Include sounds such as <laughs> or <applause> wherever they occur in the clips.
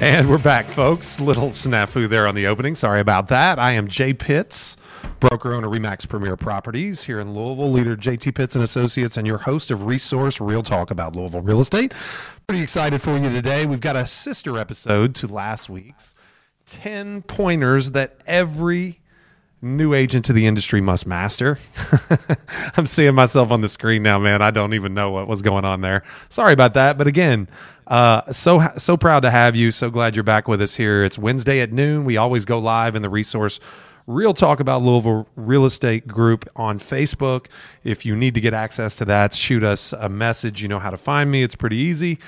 And we're back, folks. Little snafu there on the opening. Sorry about that. I am Jay Pitts, broker owner Remax Premier Properties here in Louisville, leader JT Pitts and Associates, and your host of Resource Real Talk about Louisville real estate. Pretty excited for you today. We've got a sister episode to last week's 10 pointers that every new agent to the industry must master. <laughs> I'm seeing myself on the screen now, man. I don't even know what was going on there. Sorry about that. But again, uh, so so proud to have you. So glad you're back with us here. It's Wednesday at noon. We always go live in the resource Real Talk About Louisville Real Estate Group on Facebook. If you need to get access to that, shoot us a message. You know how to find me. It's pretty easy.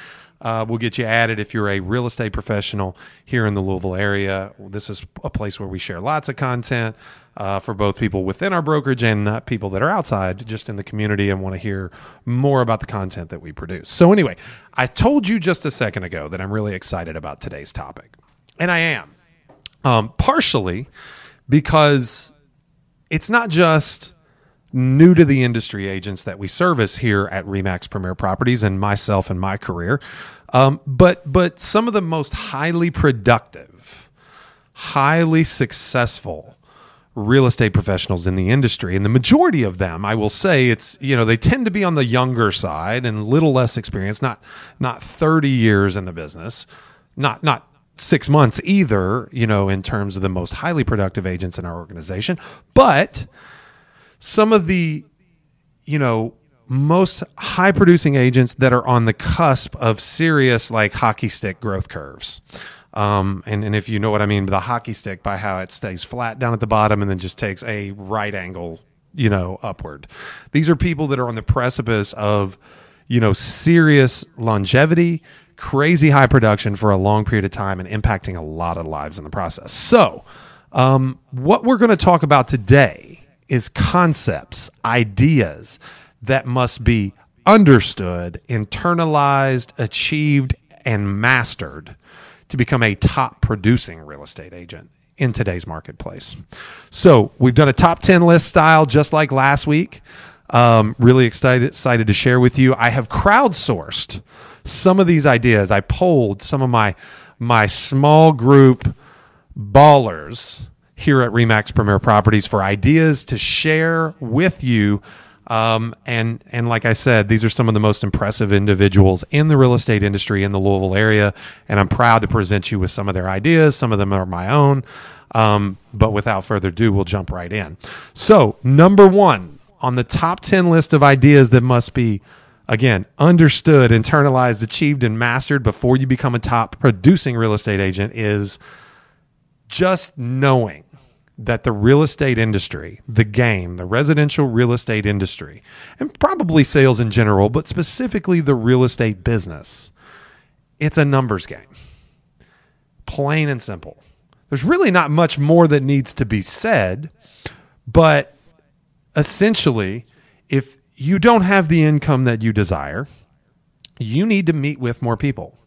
Uh, we'll get you added if you're a real estate professional here in the Louisville area. This is a place where we share lots of content uh, for both people within our brokerage and uh, people that are outside, just in the community, and want to hear more about the content that we produce. So, anyway, I told you just a second ago that I'm really excited about today's topic, and I am. Um, partially because it's not just new to the industry agents that we service here at Remax Premier Properties and myself and my career, um, but but some of the most highly productive, highly successful real estate professionals in the industry and the majority of them i will say it's you know they tend to be on the younger side and little less experience not not 30 years in the business not not six months either you know in terms of the most highly productive agents in our organization. But some of the you know most high producing agents that are on the cusp of serious like hockey stick growth curves um, and, and if you know what I mean, the hockey stick by how it stays flat down at the bottom and then just takes a right angle, you know, upward. These are people that are on the precipice of, you know, serious longevity, crazy high production for a long period of time and impacting a lot of lives in the process. So, um, what we're going to talk about today is concepts, ideas that must be understood, internalized, achieved, and mastered to become a top producing real estate agent in today's marketplace. So we've done a top 10 list style just like last week. Um, really excited, excited to share with you. I have crowdsourced some of these ideas. I polled some of my my small group ballers here at Remax Premier Properties for ideas to share with you um, and and like I said, these are some of the most impressive individuals in the real estate industry in the Louisville area, and I'm proud to present you with some of their ideas. Some of them are my own. Um, but without further ado, we'll jump right in. So, number one on the top 10 list of ideas that must be, again, understood, internalized, achieved, and mastered before you become a top producing real estate agent is just knowing that the real estate industry, the game, the residential real estate industry, and probably sales in general, but specifically the real estate business, it's a numbers game. Plain and simple. There's really not much more that needs to be said, but essentially, if you don't have the income that you desire, you need to meet with more people.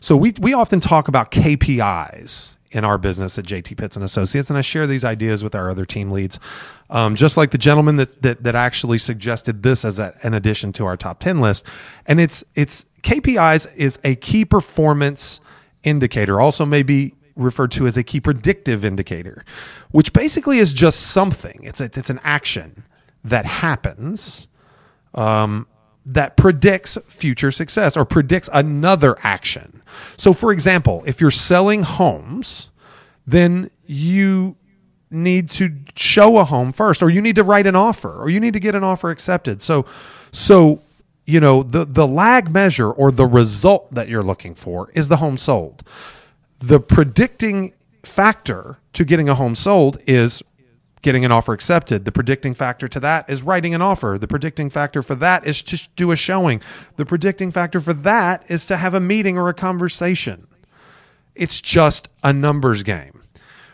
So we, we often talk about KPIs in our business at JT Pitts and Associates, and I share these ideas with our other team leads. Um, just like the gentleman that, that that actually suggested this as a, an addition to our top ten list, and it's it's KPIs is a key performance indicator, also may be referred to as a key predictive indicator, which basically is just something. It's a, it's an action that happens. Um, that predicts future success or predicts another action. So, for example, if you're selling homes, then you need to show a home first, or you need to write an offer, or you need to get an offer accepted. So, so you know the the lag measure or the result that you're looking for is the home sold. The predicting factor to getting a home sold is getting an offer accepted. The predicting factor to that is writing an offer. The predicting factor for that is to do a showing. The predicting factor for that is to have a meeting or a conversation. It's just a numbers game.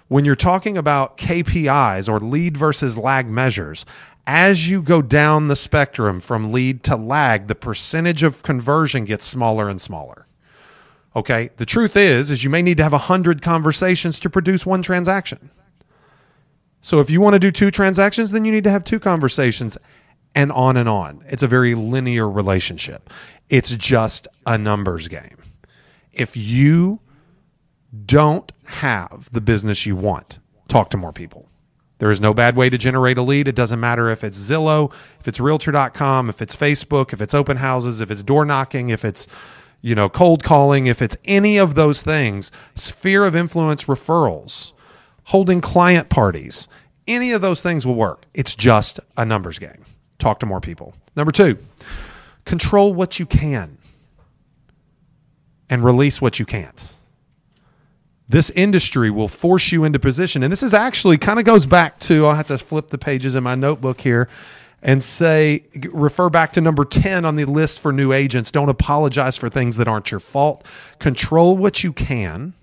When you're talking about KPIs or lead versus lag measures, as you go down the spectrum from lead to lag, the percentage of conversion gets smaller and smaller. Okay? The truth is is you may need to have 100 conversations to produce one transaction. So if you want to do two transactions, then you need to have two conversations and on and on. It's a very linear relationship. It's just a numbers game. If you don't have the business you want, talk to more people. There is no bad way to generate a lead. It doesn't matter if it's Zillow, if it's realtor.com, if it's Facebook, if it's open houses, if it's door knocking, if it's you know cold calling, if it's any of those things, sphere of influence referrals, holding client parties, any of those things will work. It's just a numbers game. Talk to more people. Number 2, control what you can and release what you can't this industry will force you into position. And this is actually kind of goes back to, I'll have to flip the pages in my notebook here and say, refer back to number 10 on the list for new agents. Don't apologize for things that aren't your fault. Control what you can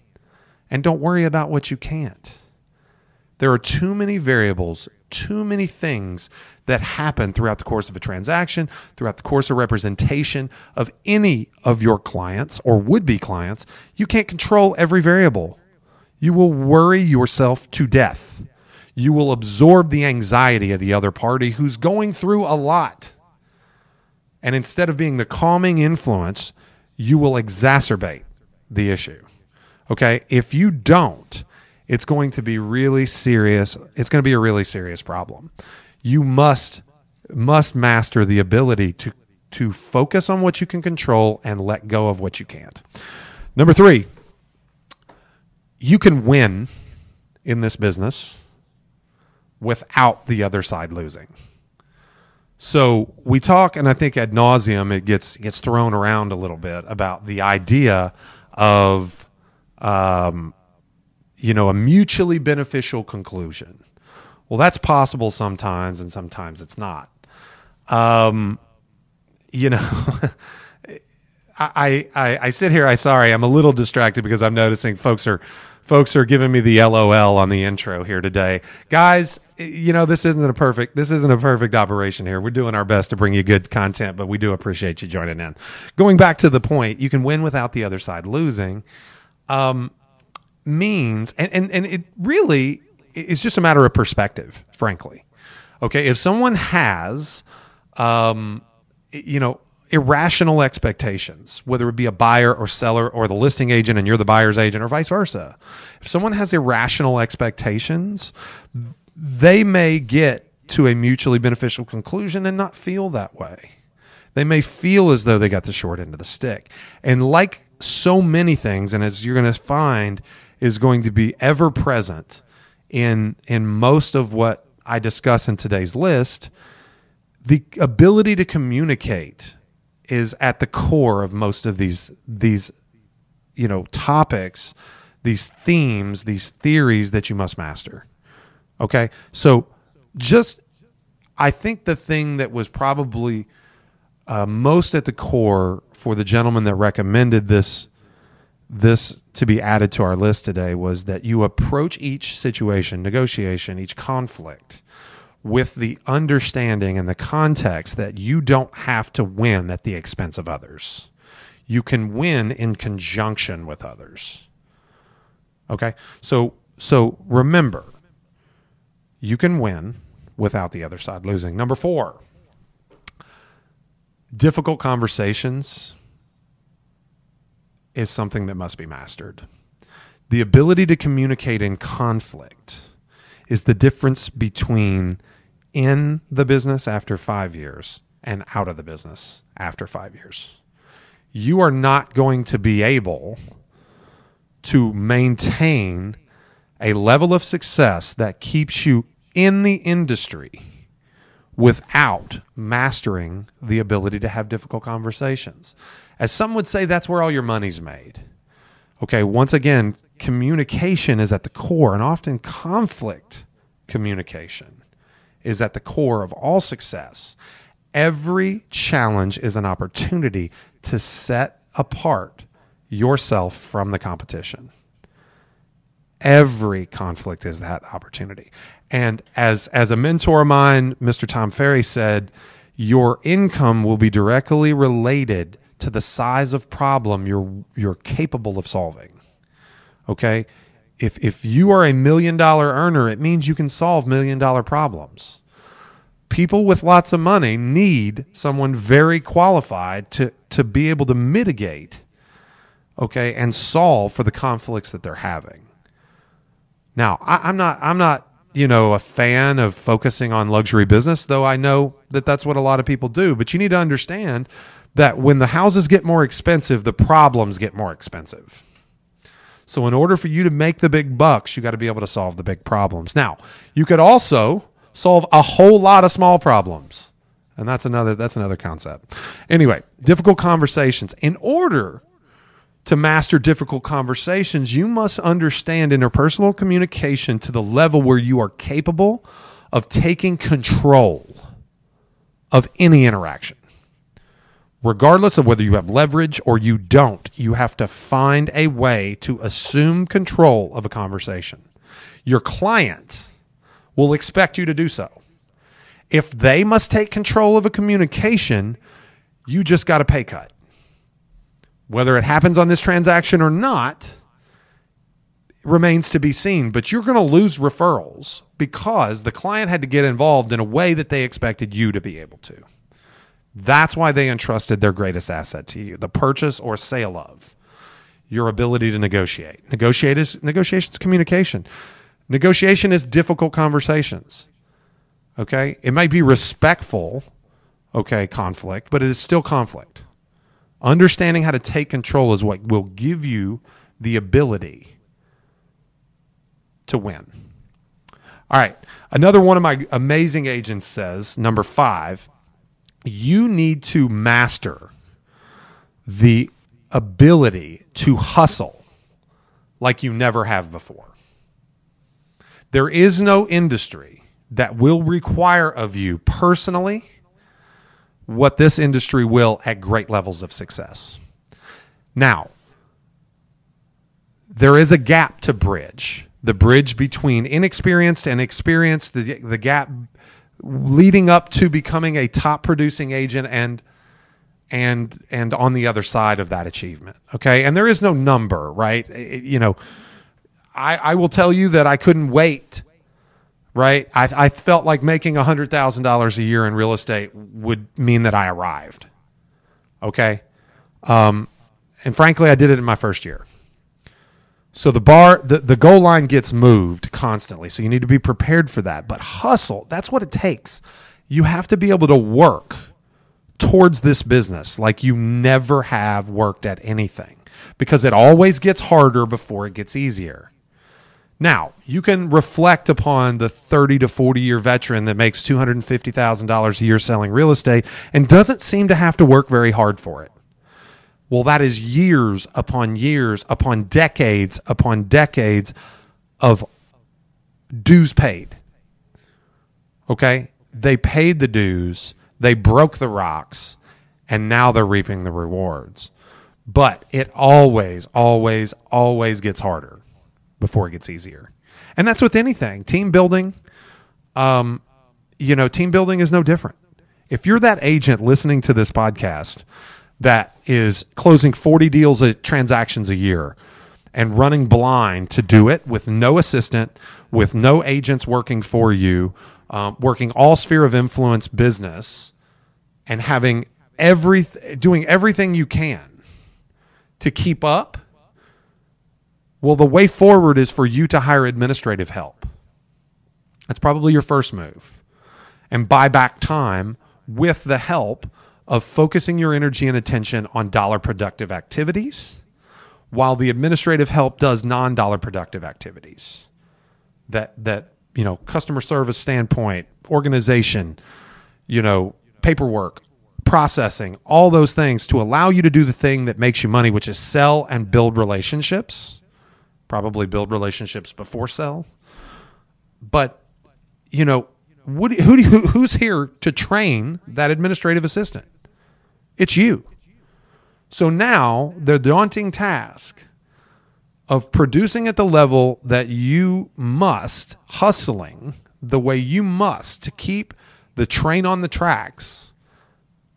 and don't worry about what you can't. There are too many variables, too many things that happen throughout the course of a transaction, throughout the course of representation of any of your clients or would be clients. You can't control every variable. You will worry yourself to death. You will absorb the anxiety of the other party who's going through a lot. And instead of being the calming influence, you will exacerbate the issue. Okay? If you don't, it's going to be really serious. It's going to be a really serious problem you must must master the ability to to focus on what you can control and let go of what you can't. Number 3, you can win in this business without the other side losing. So we talk, and I think ad nauseum it gets gets thrown around a little bit about the idea of, um, you know, a mutually beneficial conclusion. Well, that's possible sometimes, and sometimes it's not. Um, you know, <laughs> I, I I sit here. I sorry, I'm a little distracted because I'm noticing folks are folks are giving me the LOL on the intro here today, guys. You know, this isn't a perfect this isn't a perfect operation here. We're doing our best to bring you good content, but we do appreciate you joining in. Going back to the point, you can win without the other side losing. Um, means and, and and it really is just a matter of perspective, frankly. Okay, if someone has, um, you know, irrational expectations, whether it be a buyer or seller or the listing agent and you're the buyer's agent or vice versa, if someone has irrational expectations, they may get to a mutually beneficial conclusion and not feel that way. They may feel as though they got the short end of the stick. And like so many things, and as you're going to find, is going to be ever present in in most of what I discuss in today's list, the ability to communicate is at the core of most of these these you know topics, these themes, these theories that you must master. Okay? So just I think the thing that was probably uh, most at the core for the gentleman that recommended this this to be added to our list today was that you approach each situation, negotiation, each conflict with the understanding and the context that you don't have to win at the expense of others. You can win in conjunction with others. Okay? So so remember, you can win without the other side losing. Number 4. Difficult conversations is something that must be mastered. The ability to communicate in conflict is the difference between in the business after five years and out of the business after five years. You are not going to be able to maintain a level of success that keeps you in the industry without mastering the ability to have difficult conversations. As some would say, that's where all your money's made. Okay, once again, communication is at the core, and often conflict communication is at the core of all success. Every challenge is an opportunity to set apart yourself from the competition. Every conflict is that opportunity. And as as a mentor of mine, Mr. Tom Ferry said, your income will be directly related to the size of problem you're you're capable of solving. Okay? If if you are a million dollar earner, it means you can solve million dollar problems. People with lots of money need someone very qualified to to be able to mitigate okay and solve for the conflicts that they're having. Now, I, I'm not I'm not you know a fan of focusing on luxury business, though I know that that's what a lot of people do. But you need to understand that when the houses get more expensive, the problems get more expensive. So, in order for you to make the big bucks, you got to be able to solve the big problems. Now, you could also solve a whole lot of small problems. And that's another that's another concept. Anyway, difficult conversations. In order to master difficult conversations, you must understand interpersonal communication to the level where you are capable of taking control of any interaction. Regardless of whether you have leverage or you don't, you have to find a way to assume control of a conversation. Your client will expect you to do so. If they must take control of a communication, you just got a pay cut. Whether it happens on this transaction or not remains to be seen, but you're going to lose referrals because the client had to get involved in a way that they expected you to be able to. That's why they entrusted their greatest asset to you, the purchase or sale of your ability to negotiate. Negotiate is negotiations communication. Negotiation is difficult conversations. Okay? It might be respectful, okay, conflict, but it is still conflict. Understanding how to take control is what will give you the ability to win. All right. Another one of my amazing agents says, number five, you need to master the ability to hustle like you never have before. There is no industry that will require of you personally what this industry will at great levels of success. Now, there is a gap to bridge. The bridge between inexperienced and experienced, the, the gap leading up to becoming a top producing agent and and and on the other side of that achievement okay? And there is no number right? It, you know i i will tell you that i couldn't wait right? I, I felt like making $100,000 a year in real estate would mean that I arrived. Okay. Um, and frankly, I did it in my first year. So the bar, the, the goal line gets moved constantly. So you need to be prepared for that. But hustle, that's what it takes. You have to be able to work towards this business like you never have worked at anything because it always gets harder before it gets easier. Now, you can reflect upon the 30 to 40 year veteran that makes $250,000 a year selling real estate and doesn't seem to have to work very hard for it. Well, that is years upon years upon decades upon decades of dues paid. Okay? They paid the dues, they broke the rocks, and now they're reaping the rewards. But it always, always, always gets harder before it gets easier. And that's with anything. Team building, um, you know, team building is no different. If you're that agent listening to this podcast that is closing 40 deals at transactions a year and running blind to do it with no assistant, with no agents working for you, um, working all sphere of influence business, and having every doing everything you can to keep up well, the way forward is for you to hire administrative help. That's probably your first move. And buy back time with the help of focusing your energy and attention on dollar productive activities while the administrative help does non-dollar productive activities. That that, you know, customer service standpoint, organization, you know, paperwork, processing, all those things to allow you to do the thing that makes you money, which is sell and build relationships probably build relationships before sell. But you know, what, who, do you- who's here to train that administrative assistant? It's you. So now the daunting task of producing at the level that you must, hustling the way you must to keep the train on the tracks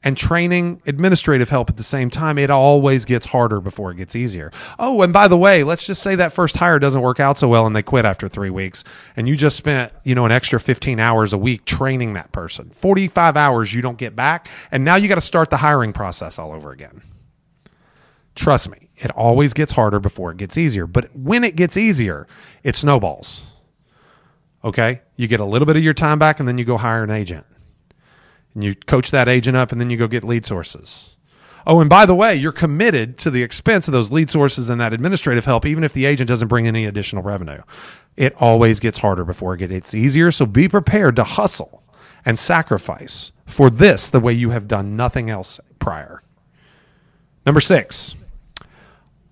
and training administrative help at the same time, it always gets harder before it gets easier. Oh, and by the way, let's just say that first hire doesn't work out so well and they quit after three weeks, and you just spent, you know, an extra 15 hours a week training that person. 45 hours you don't get back, and now you got to start the hiring process all over again. Trust me, it always gets harder before it gets easier. But when it gets easier, it snowballs. Okay? You get a little bit of your time back and then you go hire an agent. And you coach that agent up and then you go get lead sources. Oh, and by the way, you're committed to the expense of those lead sources and that administrative help, even if the agent doesn't bring any additional revenue. It always gets harder before it gets easier. So be prepared to hustle and sacrifice for this the way you have done nothing else prior. Number six,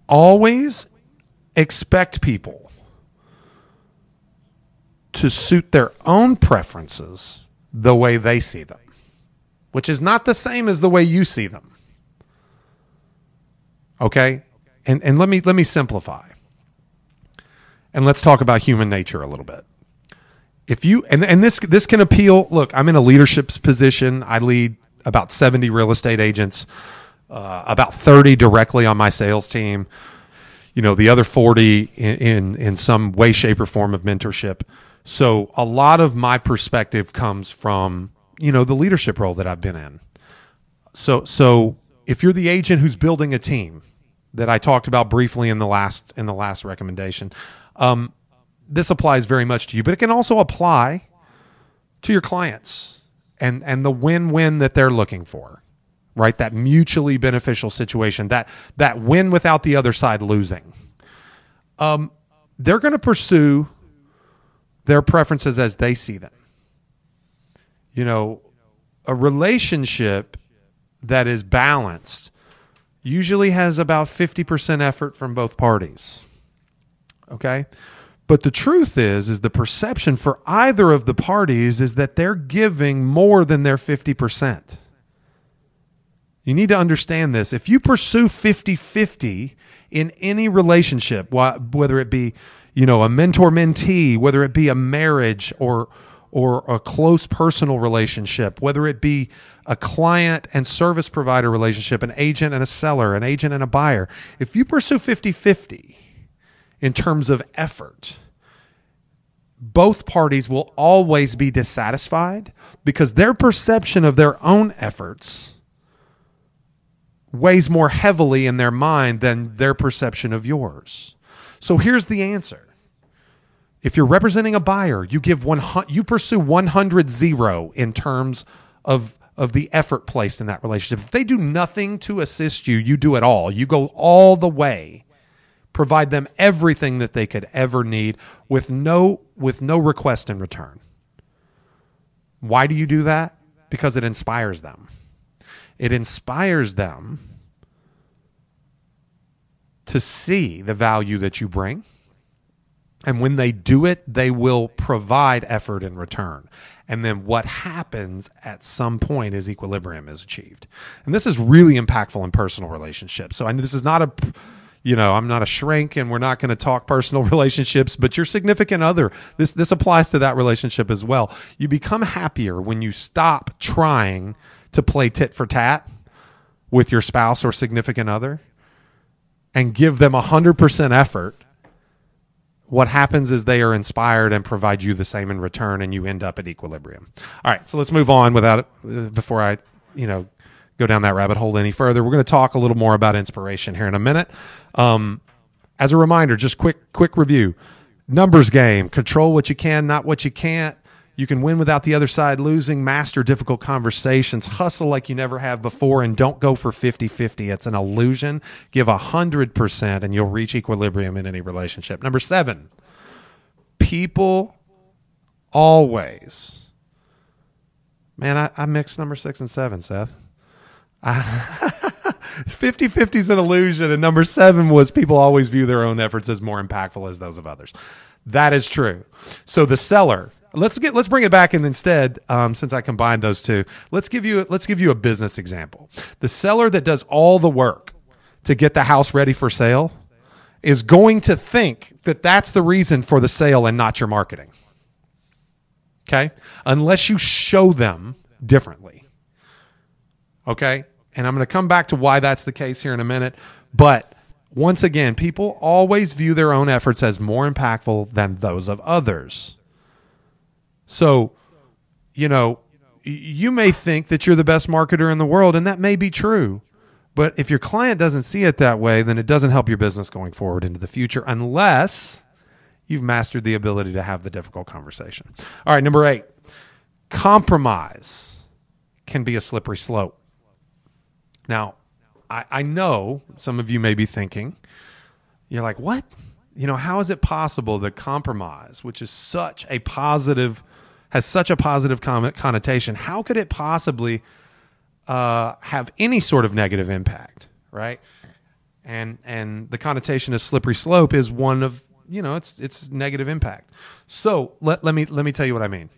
always expect people to suit their own preferences the way they see them, which is not the same as the way you see them. Okay? And and let me let me simplify. And let's talk about human nature a little bit. If you and and this this can appeal, look, I'm in a leadership position. I lead about 70 real estate agents, uh, about 30 directly on my sales team. You know, the other 40 in, in in some way shape or form of mentorship. So a lot of my perspective comes from, you know, the leadership role that I've been in. So so if you're the agent who's building a team that I talked about briefly in the last in the last recommendation, um, this applies very much to you, but it can also apply to your clients and and the win-win that they're looking for. Right? That mutually beneficial situation, that that win without the other side losing. Um, they're going to pursue their preferences as they see them. You know, a relationship that is balanced usually has about 50% effort from both parties. Okay? But the truth is is the perception for either of the parties is that they're giving more than their 50%. You need to understand this. If you pursue 50-50 in any relationship, whether it be, you know, a mentor-mentee, whether it be a marriage or or a close personal relationship, whether it be a client and service provider relationship, an agent and a seller, an agent and a buyer, if you pursue 50 50 in terms of effort, both parties will always be dissatisfied because their perception of their own efforts weighs more heavily in their mind than their perception of yours. So here's the answer. If you're representing a buyer, you give you pursue 100 0 in terms of of the effort placed in that relationship. If they do nothing to assist you, you do it all. You go all the way. Provide them everything that they could ever need with no with no request in return. Why do you do that? Because it inspires them. It inspires them to see the value that you bring. And when they do it, they will provide effort in return. And then what happens at some point is equilibrium is achieved. And this is really impactful in personal relationships. So, and this is not a, you know, I'm not a shrink and we're not going to talk personal <laughs> relationships, but your significant other, this, this applies to that relationship as well. You become happier when you stop trying to play tit for tat with your spouse or significant other and give them 100% effort what happens is they are inspired and provide you the same in return and you end up at equilibrium. All right so let's move on without uh, before i you know go down that rabbit hole any further. We're going to talk a little more about inspiration here in a minute. Um, as a reminder just quick quick review. Numbers game. Control what you can not what you can't you can win without the other side losing, master difficult conversations, hustle like you never have before, and don't go for 50 50. It's an illusion. Give 100% and you'll reach equilibrium in any relationship. Number seven, people always. Man, I, I mixed number six and seven, Seth. 50 <laughs> 50 is an illusion. And number seven was people always view their own efforts as more impactful as those of others. That is true. So the seller let's get let's bring it back and instead um, since i combined those two. Let's give you let's give you a business example. The seller that does all the work to get the house ready for sale is going to think that that's the reason for the sale and not your marketing. Okay? Unless you show them differently. Okay? And i'm going to come back to why that's the case here in a minute. But once again people always view their own efforts as more impactful than those of others so, you know, you may think that you're the best marketer in the world, and that may be true. But if your client doesn't see it that way, then it doesn't help your business going forward into the future unless you've mastered the ability to have the difficult conversation. All right, number eight compromise can be a slippery slope. Now, I, I know some of you may be thinking, you're like, what? You know, how is it possible that compromise, which is such a positive has such a positive connotation. How could it possibly uh, have any sort of negative impact, right? And and the connotation of slippery slope is one of you know it's it's negative impact. So let let me let me tell you what I mean.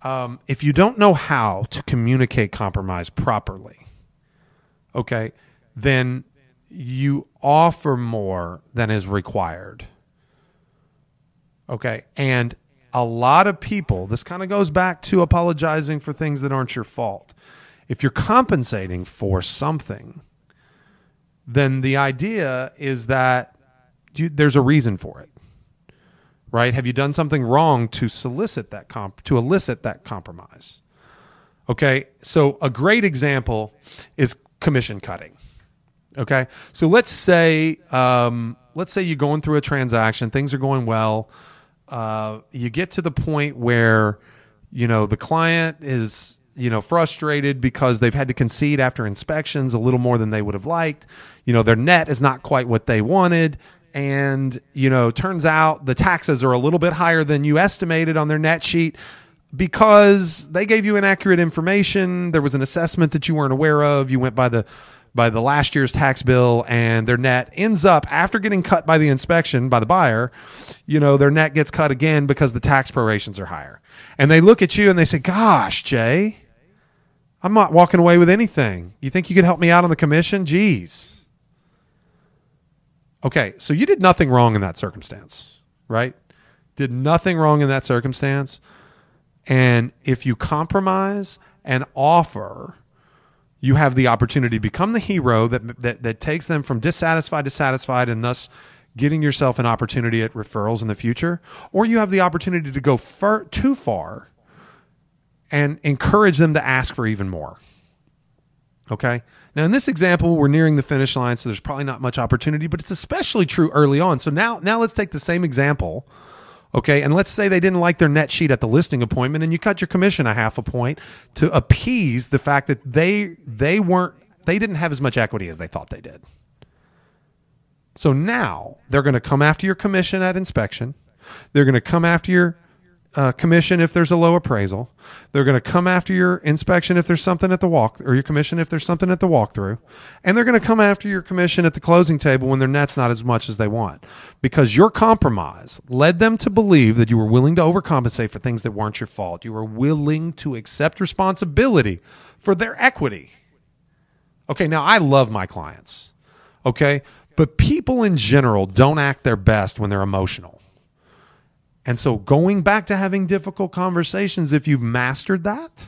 Um, if you don't know how to communicate compromise properly, okay, then you offer more than is required. Okay, and a lot of people, this kind of goes back to apologizing for things that aren't your fault. If you're compensating for something, then the idea is that you, there's a reason for it. Right? Have you done something wrong to solicit that comp to elicit that compromise? Okay? So a great example is commission cutting. Okay? So let's say um, let's say you're going through a transaction, things are going well uh, you get to the point where you know the client is you know frustrated because they've had to concede after inspections a little more than they would have liked. You know their net is not quite what they wanted. And you know turns out the taxes are a little bit higher than you estimated on their net sheet because they gave you inaccurate information. There was an assessment that you weren't aware of. You went by the by the last year's tax bill and their net ends up after getting cut by the inspection by the buyer, you know, their net gets cut again because the tax prorations are higher. And they look at you and they say, "Gosh, Jay, I'm not walking away with anything. You think you could help me out on the commission? Geez." Okay, so you did nothing wrong in that circumstance, right? Did nothing wrong in that circumstance. And if you compromise and offer you have the opportunity to become the hero that, that, that takes them from dissatisfied to satisfied and thus getting yourself an opportunity at referrals in the future, or you have the opportunity to go far, too far and encourage them to ask for even more. Okay. Now, in this example, we're nearing the finish line, so there's probably not much opportunity, but it's especially true early on. So now, now let's take the same example Okay. And let's say they didn't like their net sheet at the listing appointment and you cut your commission a half a point to appease the fact that they they weren't they didn't have as much equity as they thought they did. So now they're going to come after your commission at inspection. They're going to come after your uh, commission if there's a low appraisal. They're going to come after your inspection if there's something at the walk or your commission if there's something at the walkthrough. And they're going to come after your commission at the closing table when their net's not as much as they want. Because your compromise led them to believe that you were willing to overcompensate for things that weren't your fault. You were willing to accept responsibility for their equity. Okay, now I love my clients. Okay? But people in general don't act their best when they're emotional. And so going back to having difficult conversations, if you've mastered that,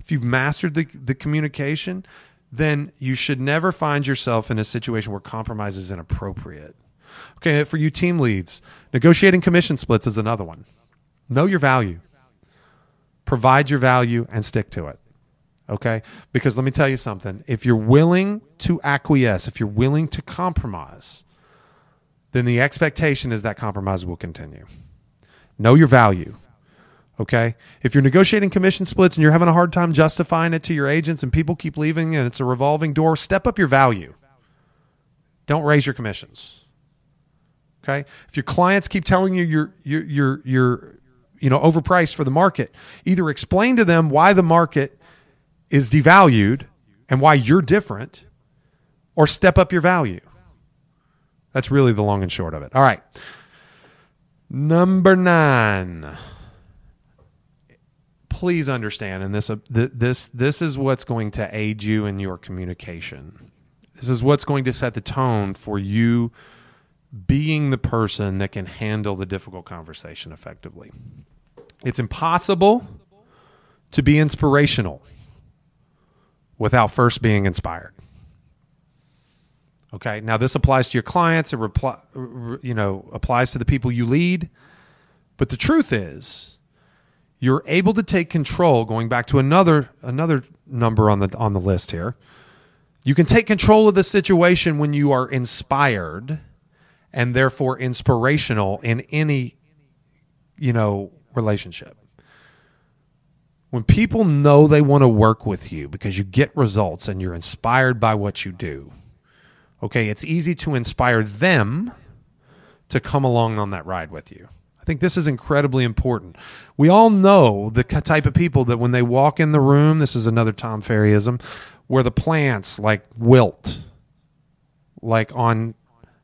if you've mastered the, the communication, then you should never find yourself in a situation where compromise is inappropriate. Okay, for you team leads, negotiating commission splits is another one. Know your value, provide your value, and stick to it. Okay, because let me tell you something if you're willing to acquiesce, if you're willing to compromise, then the expectation is that compromise will continue. Know your value. Okay. If you're negotiating commission splits and you're having a hard time justifying it to your agents and people keep leaving and it's a revolving door, step up your value. Don't raise your commissions. Okay. If your clients keep telling you you're, you're, you're, you're you know, overpriced for the market, either explain to them why the market is devalued and why you're different or step up your value. That's really the long and short of it. All right. Number nine. Please understand, and this uh, th- this this is what's going to aid you in your communication. This is what's going to set the tone for you being the person that can handle the difficult conversation effectively. It's impossible to be inspirational without first being inspired. Okay. Now this applies to your clients. It reply, you know applies to the people you lead. But the truth is, you're able to take control. Going back to another another number on the on the list here, you can take control of the situation when you are inspired, and therefore inspirational in any you know relationship. When people know they want to work with you because you get results and you're inspired by what you do, okay, it's easy to inspire them to come along on that ride with you. I think this is incredibly important. We all know the type of people that when they walk in the room, this is another Tom Ferryism, where the plants like wilt, like on,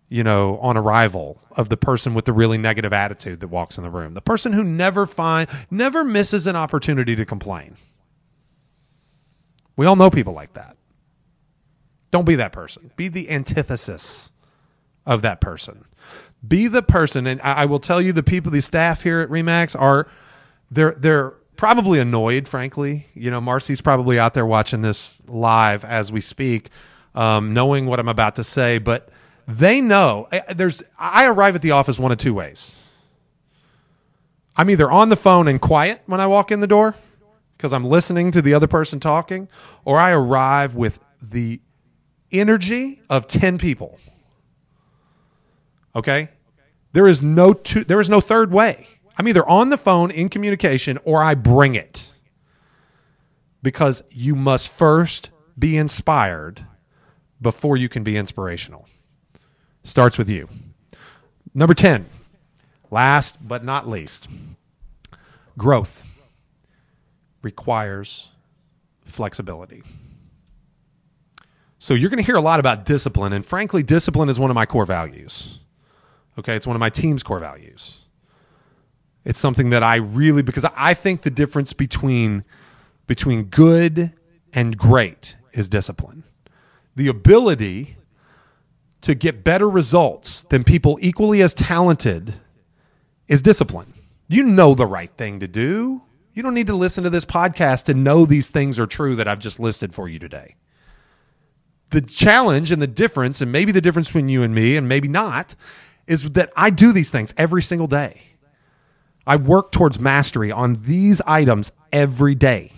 you know, on arrival of the person with the really negative attitude that walks in the room. The person who never find never misses an opportunity to complain. We all know people like that. Don't be that person. Be the antithesis of that person. Be the person, and I, I will tell you, the people, the staff here at Remax are they're they're probably annoyed. Frankly, you know, Marcy's probably out there watching this live as we speak, um, knowing what I'm about to say, but they know there's I arrive at the office one of two ways. I'm either on the phone and quiet when I walk in the door because I'm listening to the other person talking, or I arrive with the energy of 10 people. Okay? There is no two, there is no third way. I'm either on the phone in communication or I bring it. Because you must first be inspired before you can be inspirational starts with you. Number 10, last but not least, growth requires flexibility. So you're going to hear a lot about discipline, and frankly, discipline is one of my core values. Okay, it's one of my team's core values. It's something that I really because I think the difference between between good and great is discipline. The ability to get better results than people equally as talented is discipline. You know the right thing to do. You don't need to listen to this podcast to know these things are true that I've just listed for you today. The challenge and the difference, and maybe the difference between you and me, and maybe not, is that I do these things every single day. I work towards mastery on these items every day,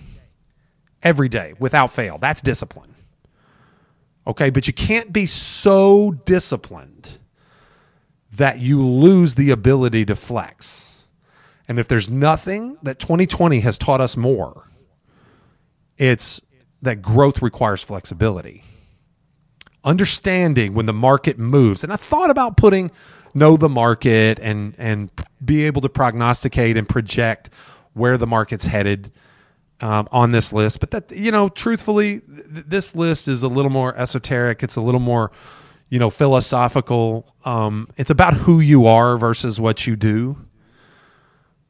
every day without fail. That's discipline. Okay, but you can't be so disciplined that you lose the ability to flex. And if there's nothing that 2020 has taught us more, it's that growth requires flexibility. Understanding when the market moves. And I thought about putting know the market and and be able to prognosticate and project where the market's headed um, on this list. But that you know, truthfully, th- this list is a little more esoteric. It's a little more you know philosophical. Um, it's about who you are versus what you do.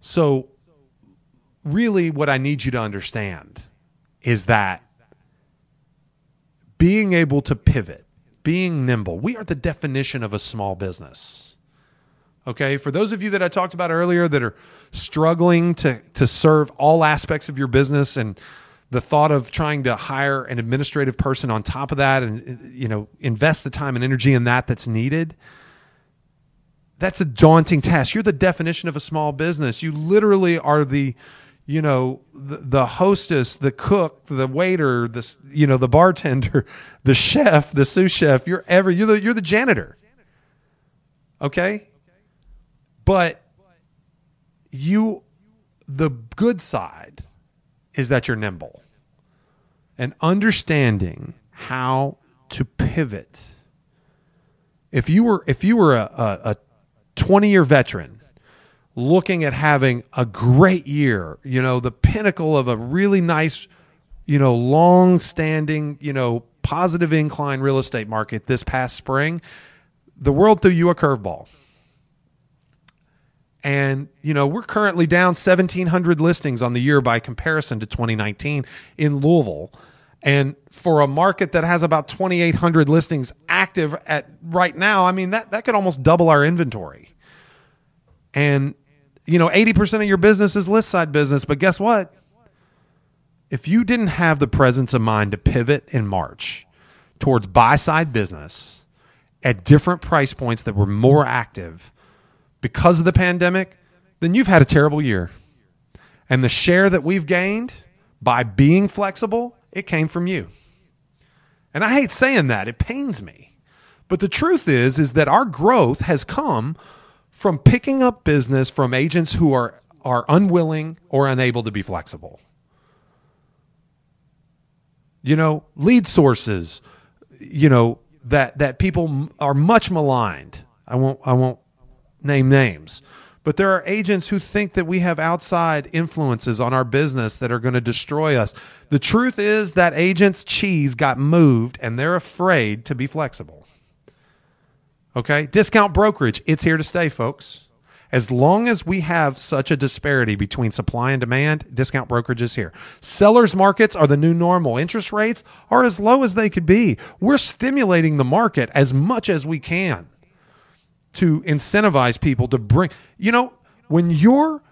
So, really, what I need you to understand is that being able to pivot, being nimble, we are the definition of a small business. Okay. For those of you that I talked about earlier that are struggling to, to serve all aspects of your business and the thought of trying to hire an administrative person on top of that and, you know, invest the time and energy in that that's needed. That's a daunting task. You're the definition of a small business. You literally are the, you know, the, the hostess, the cook, the waiter, the, you know, the bartender, <laughs> the chef, the sous chef. You're ever, you're the, you're the janitor. Okay but you, the good side is that you're nimble and understanding how to pivot. If you were if you were a, a, a 20 year veteran looking at having a great year, you know, the pinnacle of a really nice, you know, long standing, you know, positive incline real estate market this past spring, the world threw you a curveball And, you know, we're currently down 1,700 listings on the year by comparison to 2019 in Louisville. And for a market that has about 2,800 listings active at right now, I mean, that, that could almost double our inventory. And, you know, 80% of your business is list side business. But guess what? If you didn't have the presence of mind to pivot in March towards buy side business at different price points that were more active because of the pandemic, then you've had a terrible year. And the share that we've gained by being flexible, it came from you. And I hate saying that, it pains me. But the truth is is that our growth has come from picking up business from agents who are are unwilling or unable to be flexible. You know, lead sources, you know, that that people are much maligned. I won't I won't name names. But there are agents who think that we have outside influences on our business that are going to destroy us. The truth is that agents' cheese got moved and they're afraid to be flexible. Okay? Discount brokerage, it's here to stay, folks. As long as we have such a disparity between supply and demand, discount brokerage is here. Sellers markets are the new normal. Interest rates are as low as they could be. We're stimulating the market as much as we can to incentivize people to bring, you know, when you're,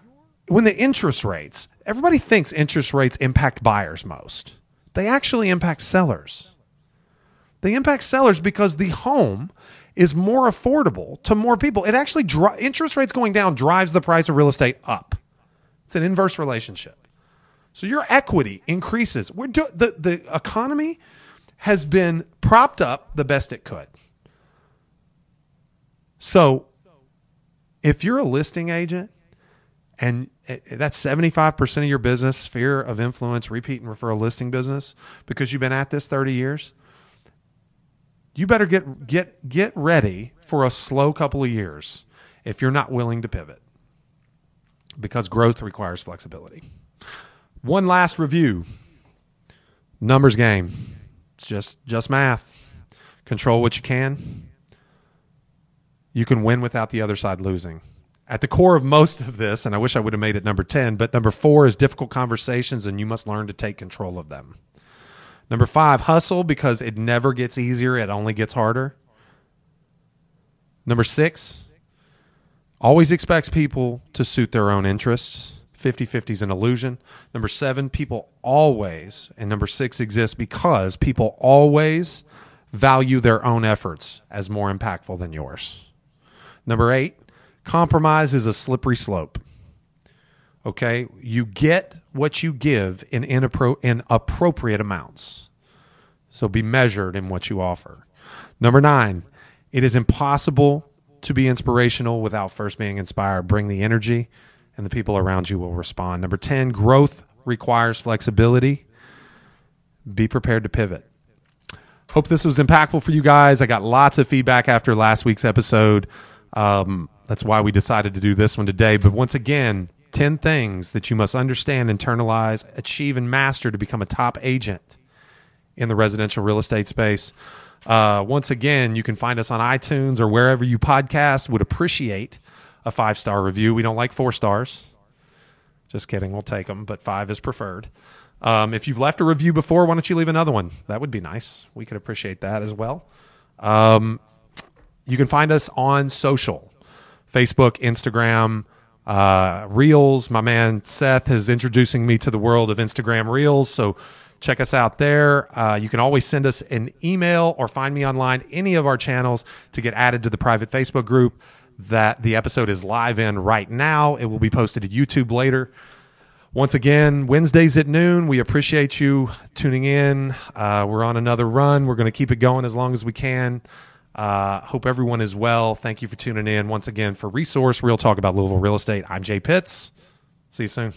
when the interest rates, everybody thinks interest rates impact buyers most. They actually impact sellers. They impact sellers because the home is more affordable to more people. It actually dri- interest rates going down drives the price of real estate up. It's an inverse relationship. So your equity increases. We're do- the the economy has been propped up the best it could. So if you're a listing agent and eh, eh, that's 75% of your business, sphere of influence, repeat and referral listing business, because you've been at this 30 years, you better get get get ready for a slow couple of years if you're not willing to pivot because growth requires flexibility. One last review. Numbers game. It's just just math. Control what you can. You can win without the other side losing. At the core of most of this, and I wish I would have made it number 10, but number 4 is difficult conversations and you must learn to take control of them. Number five, hustle because it never gets easier, it only gets harder. Number six, always expects people to suit their own interests. 50 50 is an illusion. Number seven, people always, and number six exists because people always value their own efforts as more impactful than yours. Number eight, compromise is a slippery slope. Okay, you get what you give in inappro- in appropriate amounts. So be measured in what you offer. Number 9, it is impossible to be inspirational without first being inspired. Bring the energy and the people around you will respond. Number 10, growth requires flexibility. Be prepared to pivot. Hope this was impactful for you guys. I got lots of feedback after last week's episode. Um, that's why we decided to do this one today. But once again, 10 things that you must understand, internalize, achieve, and master to become a top agent in the residential real estate space. Uh, once again, you can find us on iTunes or wherever you podcast. Would appreciate a five star review. We don't like four stars. Just kidding. We'll take them, but five is preferred. Um, if you've left a review before, why don't you leave another one? That would be nice. We could appreciate that as well. Um, you can find us on social Facebook, Instagram, uh, Reels. My man Seth is introducing me to the world of Instagram Reels. So check us out there. Uh, you can always send us an email or find me online, any of our channels, to get added to the private Facebook group that the episode is live in right now. It will be posted to YouTube later. Once again, Wednesdays at noon. We appreciate you tuning in. Uh, we're on another run. We're going to keep it going as long as we can. Uh, hope everyone is well. Thank you for tuning in once again for Resource Real Talk about Louisville Real Estate. I'm Jay Pitts. See you soon.